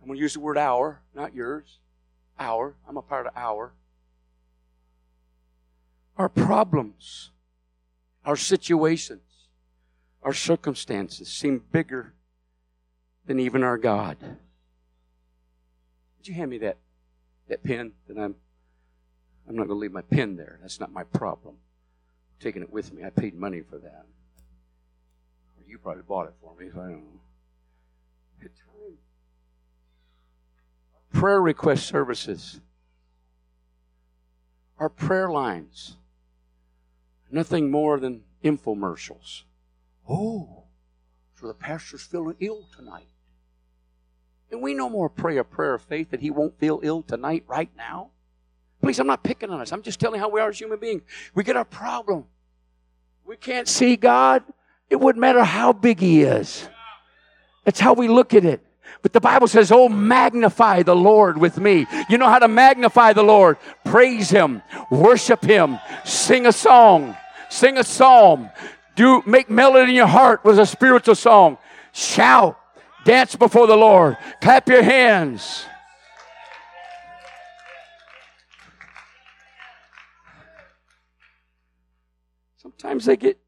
I'm going to use the word our, not yours. Our. I'm a part of our. Our problems, our situations, our circumstances seem bigger than even our God. Would you hand me that, that pen that I'm I'm not going to leave my pen there. That's not my problem. I'm taking it with me. I paid money for that. Or you probably bought it for me, I don't know. Prayer request services. Our prayer lines Nothing more than infomercials. Oh, so the pastor's feeling ill tonight. And we no more pray a prayer of faith that he won't feel ill tonight, right now. Please, I'm not picking on us. I'm just telling how we are as human beings. We get our problem. We can't see God. It wouldn't matter how big he is. That's how we look at it. But the Bible says, Oh, magnify the Lord with me. You know how to magnify the Lord? Praise Him, worship Him, sing a song, sing a psalm, do make melody in your heart with a spiritual song. Shout, dance before the Lord, clap your hands. Sometimes they get,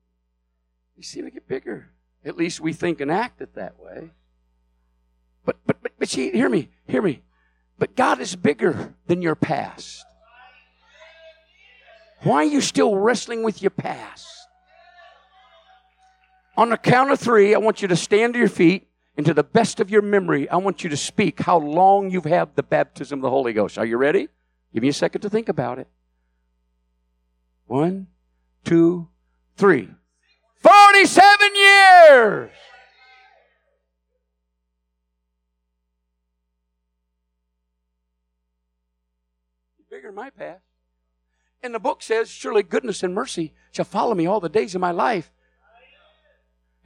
they seem to get bigger. At least we think and act it that way. But, but, but, but see, hear me, hear me. But God is bigger than your past. Why are you still wrestling with your past? On the count of three, I want you to stand to your feet and to the best of your memory, I want you to speak how long you've had the baptism of the Holy Ghost. Are you ready? Give me a second to think about it. One, two, three. 47 years! bigger than my past. And the book says, Surely goodness and mercy shall follow me all the days of my life.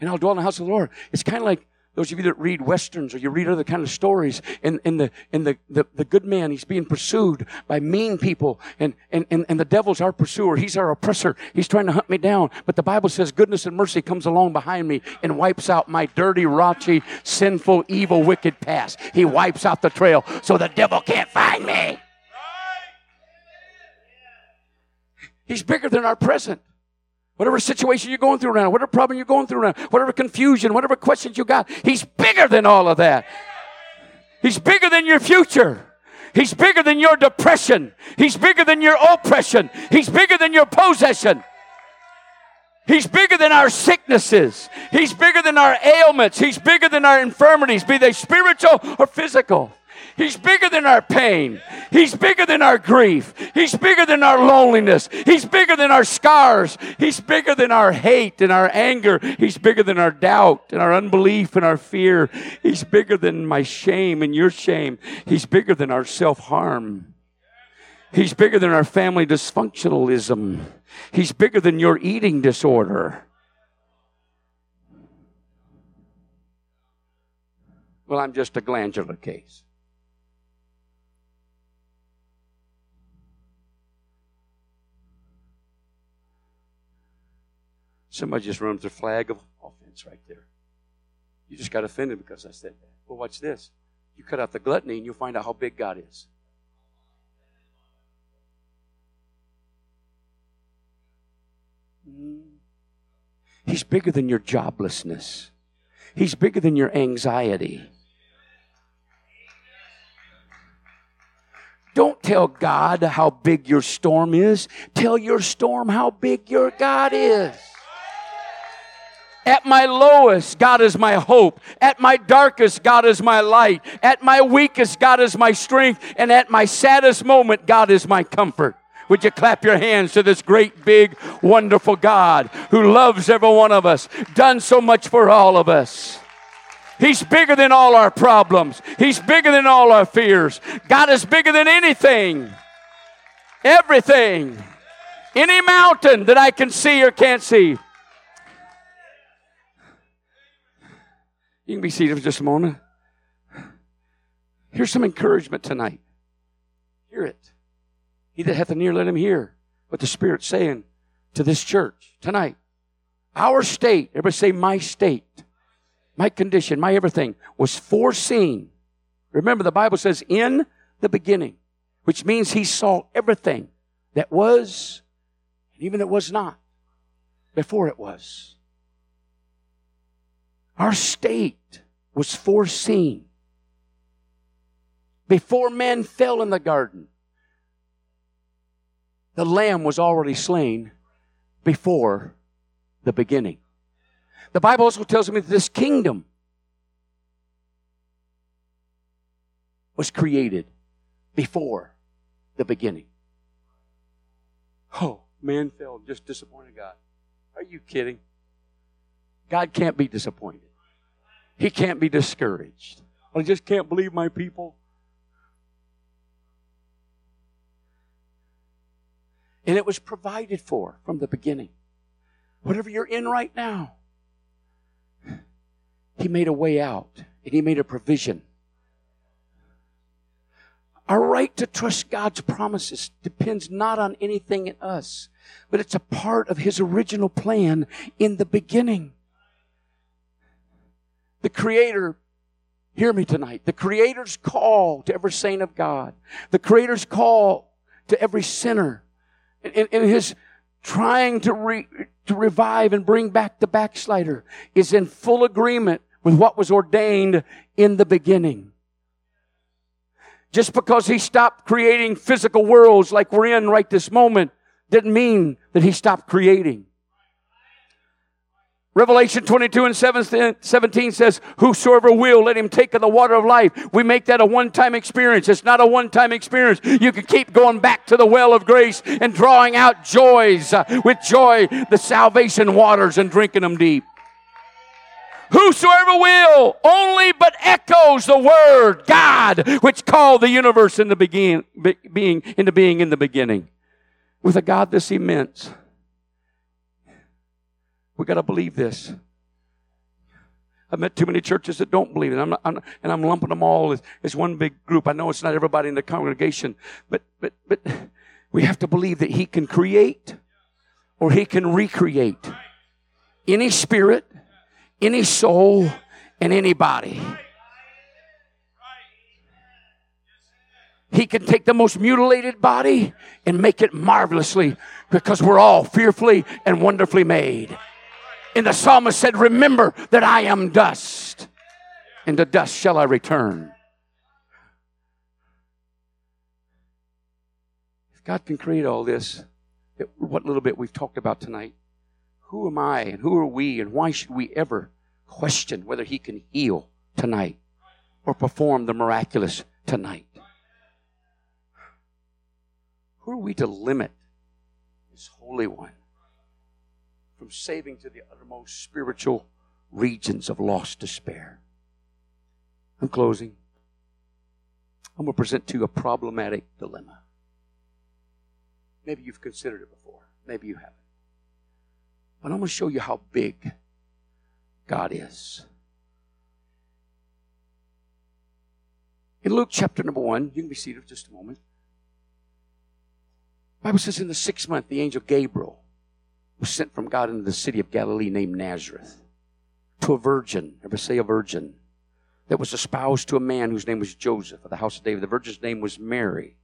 And I'll dwell in the house of the Lord. It's kind of like those of you that read westerns or you read other kind of stories and, and the and the, the, the good man he's being pursued by mean people and, and, and, and the devil's our pursuer he's our oppressor he's trying to hunt me down. But the bible says goodness and mercy comes along behind me and wipes out my dirty raunchy sinful evil wicked past. He wipes out the trail so the devil can't find me. He's bigger than our present. Whatever situation you're going through now, whatever problem you're going through now, whatever confusion, whatever questions you got, He's bigger than all of that. He's bigger than your future. He's bigger than your depression. He's bigger than your oppression. He's bigger than your possession. He's bigger than our sicknesses. He's bigger than our ailments. He's bigger than our infirmities, be they spiritual or physical. He's bigger than our pain. He's bigger than our grief. He's bigger than our loneliness. He's bigger than our scars. He's bigger than our hate and our anger. He's bigger than our doubt and our unbelief and our fear. He's bigger than my shame and your shame. He's bigger than our self harm. He's bigger than our family dysfunctionalism. He's bigger than your eating disorder. Well, I'm just a glandular case. Somebody just runs a flag of offense right there. You just got offended because I said that. Well, watch this. You cut out the gluttony and you'll find out how big God is. Mm. He's bigger than your joblessness. He's bigger than your anxiety. Don't tell God how big your storm is. Tell your storm how big your God is. At my lowest, God is my hope. At my darkest, God is my light. At my weakest, God is my strength. And at my saddest moment, God is my comfort. Would you clap your hands to this great, big, wonderful God who loves every one of us, done so much for all of us? He's bigger than all our problems. He's bigger than all our fears. God is bigger than anything. Everything. Any mountain that I can see or can't see. You can be seated for just a moment. Here's some encouragement tonight. Hear it. He that hath an ear, let him hear what the Spirit's saying to this church tonight. Our state, everybody say, my state, my condition, my everything was foreseen. Remember, the Bible says, in the beginning, which means he saw everything that was and even that was not before it was. Our state was foreseen before man fell in the garden. The lamb was already slain before the beginning. The Bible also tells me that this kingdom was created before the beginning. Oh, man fell just disappointed God. Are you kidding? God can't be disappointed. He can't be discouraged. I just can't believe my people. And it was provided for from the beginning. Whatever you're in right now, He made a way out and He made a provision. Our right to trust God's promises depends not on anything in us, but it's a part of His original plan in the beginning. The Creator, hear me tonight, the Creator's call to every saint of God, the Creator's call to every sinner, in, in His trying to, re, to revive and bring back the backslider is in full agreement with what was ordained in the beginning. Just because he stopped creating physical worlds like we're in right this moment didn't mean that he stopped creating. Revelation 22 and 17 says, Whosoever will, let him take of the water of life. We make that a one time experience. It's not a one time experience. You can keep going back to the well of grace and drawing out joys uh, with joy, the salvation waters, and drinking them deep. Whosoever will, only but echoes the word, God, which called the universe into begin, be, being, into being in the beginning. With a God this immense we got to believe this. I've met too many churches that don't believe it. I'm not, I'm not, and I'm lumping them all as, as one big group. I know it's not everybody in the congregation, but, but, but we have to believe that He can create or He can recreate any spirit, any soul, and any body. He can take the most mutilated body and make it marvelously because we're all fearfully and wonderfully made. And the psalmist said, Remember that I am dust, and to dust shall I return. If God can create all this, what little bit we've talked about tonight, who am I and who are we and why should we ever question whether He can heal tonight or perform the miraculous tonight? Who are we to limit this Holy One? From saving to the uttermost spiritual regions of lost despair. I'm closing. I'm going to present to you a problematic dilemma. Maybe you've considered it before. Maybe you haven't. But I'm going to show you how big God is. In Luke chapter number one, you can be seated for just a moment. The Bible says in the sixth month, the angel Gabriel was sent from God into the city of Galilee named Nazareth to a virgin, ever say a virgin, that was espoused to a man whose name was Joseph of the house of David. The virgin's name was Mary.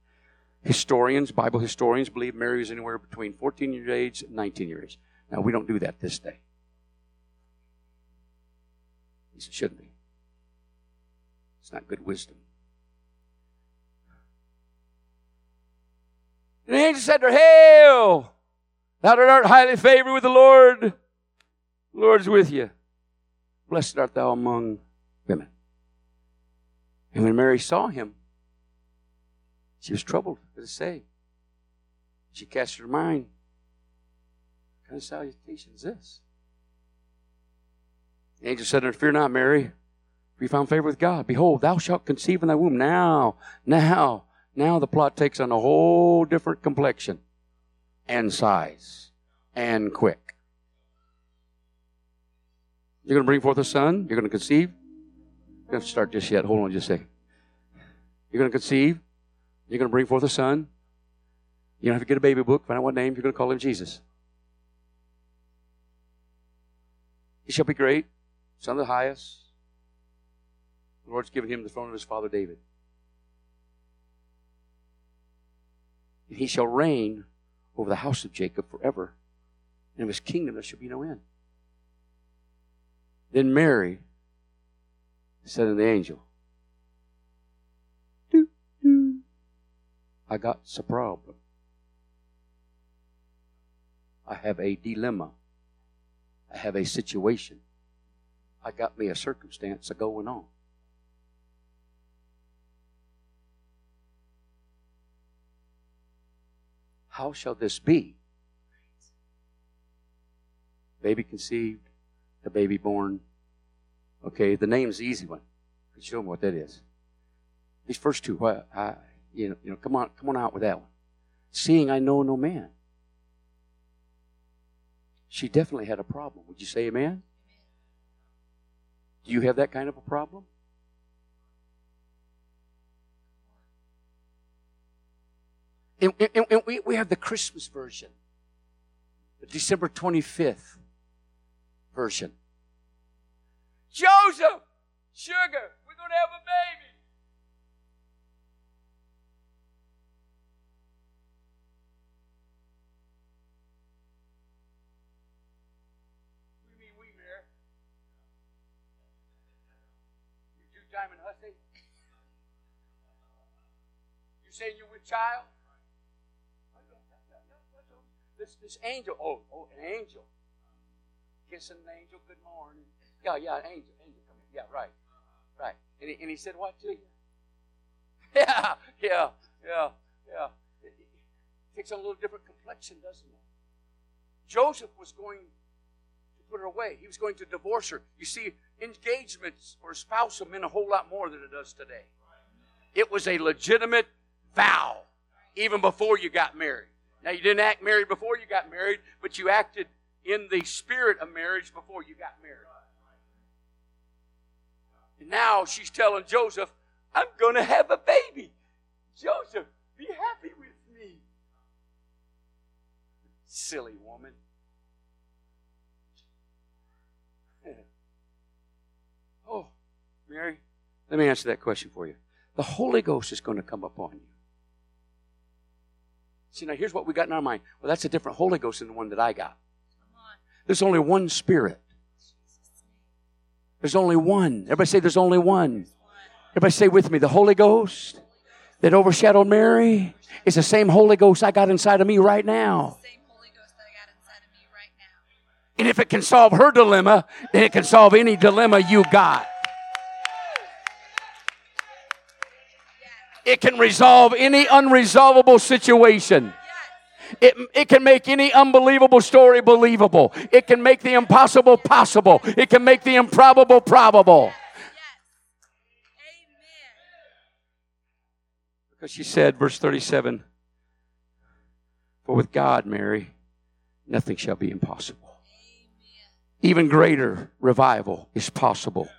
Historians, Bible historians, believe Mary was anywhere between 14 years age and 19 years age. Now, we don't do that this day. At least it shouldn't be. It's not good wisdom. And the angel said to her, Hail! Thou art highly favored with the Lord. The Lord is with you. Blessed art thou among women. And when Mary saw him, she was troubled, what to say. She cast her mind. What kind of salutation is this? The angel said to her, Fear not, Mary, for you found favor with God. Behold, thou shalt conceive in thy womb. Now, now, now the plot takes on a whole different complexion. And size and quick. You're going to bring forth a son. You're going to conceive. You don't have to start just yet. Hold on just a second. You're going to conceive. You're going to bring forth a son. You don't have to get a baby book. Find out what name you're going to call him Jesus. He shall be great, son of the highest. The Lord's given him the throne of his father David. And he shall reign over the house of Jacob forever, and of his kingdom there shall be no end. Then Mary said to the angel, doo, doo, I got a problem. I have a dilemma. I have a situation. I got me a circumstance a going on. How shall this be? Baby conceived, the baby born. Okay, the name's the easy one. Show them what that is. These first two, what I, you know, you know, come on, come on out with that one. Seeing I know no man. She definitely had a problem. Would you say amen? Do you have that kind of a problem? And, and, we, we have the Christmas version, the December 25th version. Joseph, sugar, we're going to have a baby. You? You diamond hussy? You saying you're with child? This this angel, oh, oh, an angel. Kissing an angel, good morning. Yeah, yeah, an angel, angel, come. Yeah, right, right. And he, and he said, what to you? Yeah, yeah, yeah, yeah. It, it takes on a little different complexion, doesn't it? Joseph was going to put her away. He was going to divorce her. You see, engagements or spousal meant a whole lot more than it does today. It was a legitimate vow, even before you got married. Now, you didn't act married before you got married, but you acted in the spirit of marriage before you got married. And now she's telling Joseph, I'm going to have a baby. Joseph, be happy with me. Silly woman. oh, Mary, let me answer that question for you. The Holy Ghost is going to come upon you. See, now here's what we got in our mind. Well, that's a different Holy Ghost than the one that I got. There's only one Spirit. There's only one. Everybody say there's only one. Everybody say with me, the Holy Ghost that overshadowed Mary is the same Holy Ghost I got inside of me right now. And if it can solve her dilemma, then it can solve any dilemma you got. It can resolve any unresolvable situation. It, it can make any unbelievable story believable. It can make the impossible possible. It can make the improbable probable. Because she said, verse 37 For with God, Mary, nothing shall be impossible. Even greater revival is possible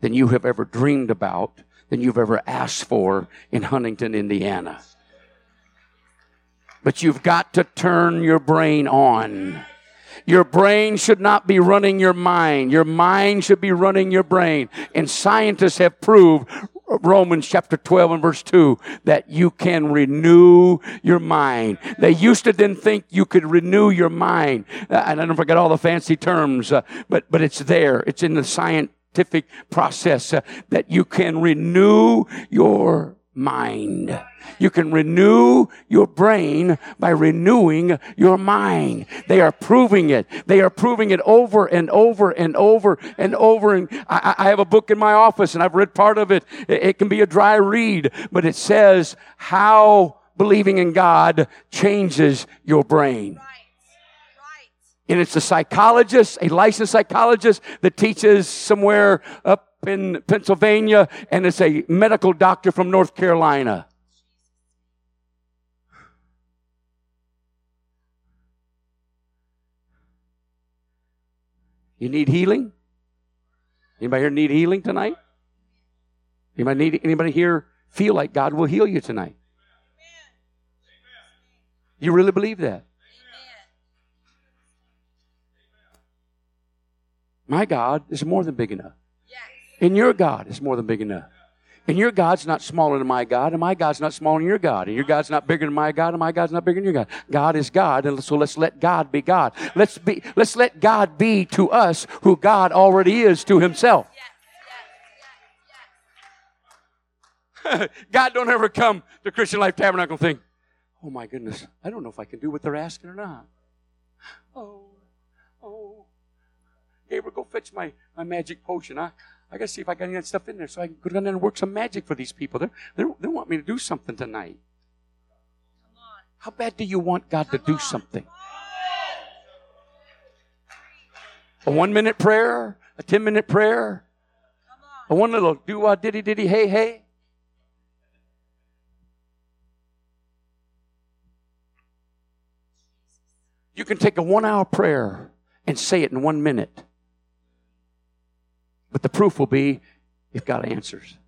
than you have ever dreamed about, than you've ever asked for in Huntington, Indiana but you've got to turn your brain on. Your brain should not be running your mind. Your mind should be running your brain. And scientists have proved Romans chapter 12 and verse 2 that you can renew your mind. They used to then think you could renew your mind. Uh, I don't forget all the fancy terms, uh, but, but it's there. It's in the scientific process uh, that you can renew your mind. You can renew your brain by renewing your mind. They are proving it. They are proving it over and over and over and over. And I, I have a book in my office and I've read part of it. it. It can be a dry read, but it says how believing in God changes your brain. And it's a psychologist, a licensed psychologist that teaches somewhere up in Pennsylvania, and it's a medical doctor from North Carolina. You need healing? Anybody here need healing tonight? Anybody need anybody here feel like God will heal you tonight? You really believe that? My God is more than big enough. And your God is more than big enough. And your God's not smaller than my God, and my God's not smaller than your God. And your God's not bigger than my God, and my God's not bigger than your God. God is God, and so let's let God be God. Let's be let's let God be to us who God already is to himself. God don't ever come to Christian Life Tabernacle and think, oh my goodness, I don't know if I can do what they're asking or not. Oh, oh. Gabriel, go fetch my, my magic potion. I, I got to see if I got any of that stuff in there so I can go down there and work some magic for these people. They're, they're, they want me to do something tonight. How bad do you want God to do something? A one minute prayer? A 10 minute prayer? A one little do wah diddy diddy hey hey? You can take a one hour prayer and say it in one minute. But the proof will be if God answers.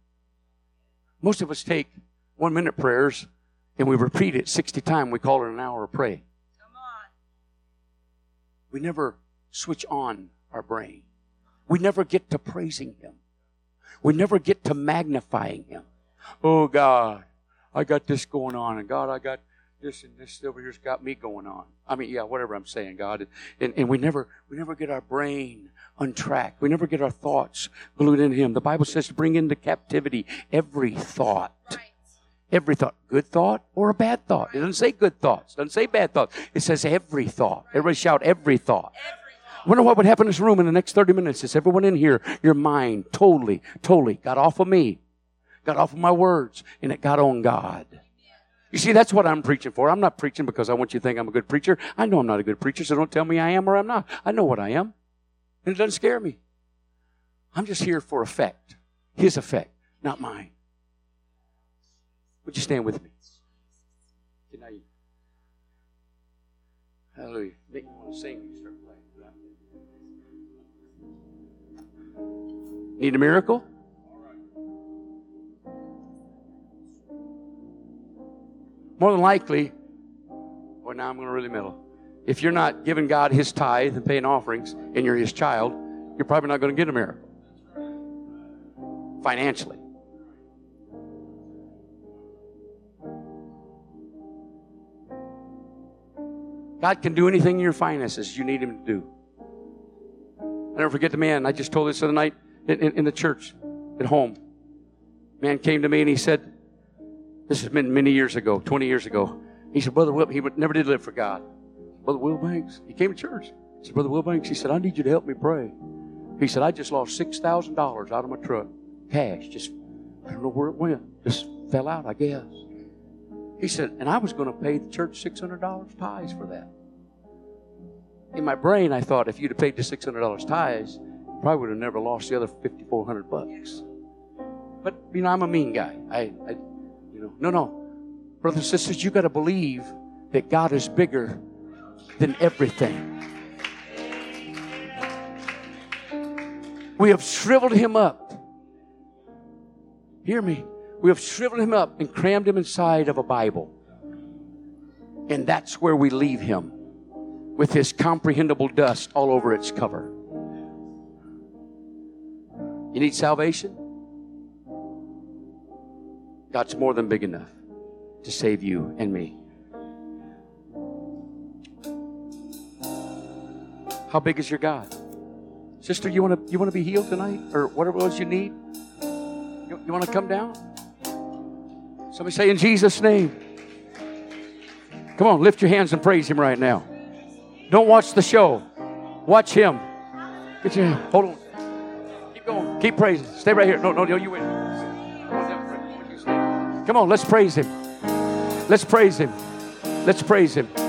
Most of us take one minute prayers and we repeat it 60 times. We call it an hour of pray. Come on. We never switch on our brain. We never get to praising Him. We never get to magnifying Him. Oh God, I got this going on, and God, I got this and this over here's got me going on. I mean, yeah, whatever I'm saying, God. And, and we never we never get our brain untracked. We never get our thoughts glued in Him. The Bible says to bring into captivity every thought. Right. Every thought. Good thought or a bad thought. It doesn't say good thoughts. It doesn't say bad thoughts. It says every thought. Right. Everybody shout every thought. I wonder what would happen in this room in the next 30 minutes. Is everyone in here, your mind totally, totally got off of me, got off of my words, and it got on God. You see, that's what I'm preaching for. I'm not preaching because I want you to think I'm a good preacher. I know I'm not a good preacher, so don't tell me I am or I'm not. I know what I am. And it doesn't scare me. I'm just here for effect. His effect, not mine. Would you stand with me? you. Hallelujah. Make me want to sing you start playing. Need a miracle? More than likely, well, now I'm going to really middle. If you're not giving God His tithe and paying offerings and you're His child, you're probably not going to get a miracle financially. God can do anything in your finances you need Him to do. I never forget the man. I just told this the other night in, in, in the church at home. Man came to me and he said, This has been many years ago, 20 years ago. He said, Brother Will, he never did live for God. Brother Will Banks, he came to church. He said, Brother Will Banks, he said, I need you to help me pray. He said, I just lost $6,000 out of my truck. Cash. Just, I don't know where it went. Just fell out, I guess. He said, and I was going to pay the church $600 tithes for that. In my brain, I thought if you'd have paid the $600 tithes, you probably would have never lost the other 5400 bucks. But, you know, I'm a mean guy. I, I you know, no, no. Brothers and sisters, you got to believe that God is bigger than everything. We have shriveled him up. Hear me. We have shriveled him up and crammed him inside of a Bible. And that's where we leave him with his comprehensible dust all over its cover. You need salvation? God's more than big enough to save you and me. How big is your God? Sister, you want to you want to be healed tonight, or whatever else you need? You, you want to come down? Somebody say in Jesus' name. Come on, lift your hands and praise Him right now. Don't watch the show. Watch Him. Get your hold on. Keep going. Keep praising. Stay right here. No, no, no, you win. Come on, let's praise Him. Let's praise Him. Let's praise Him.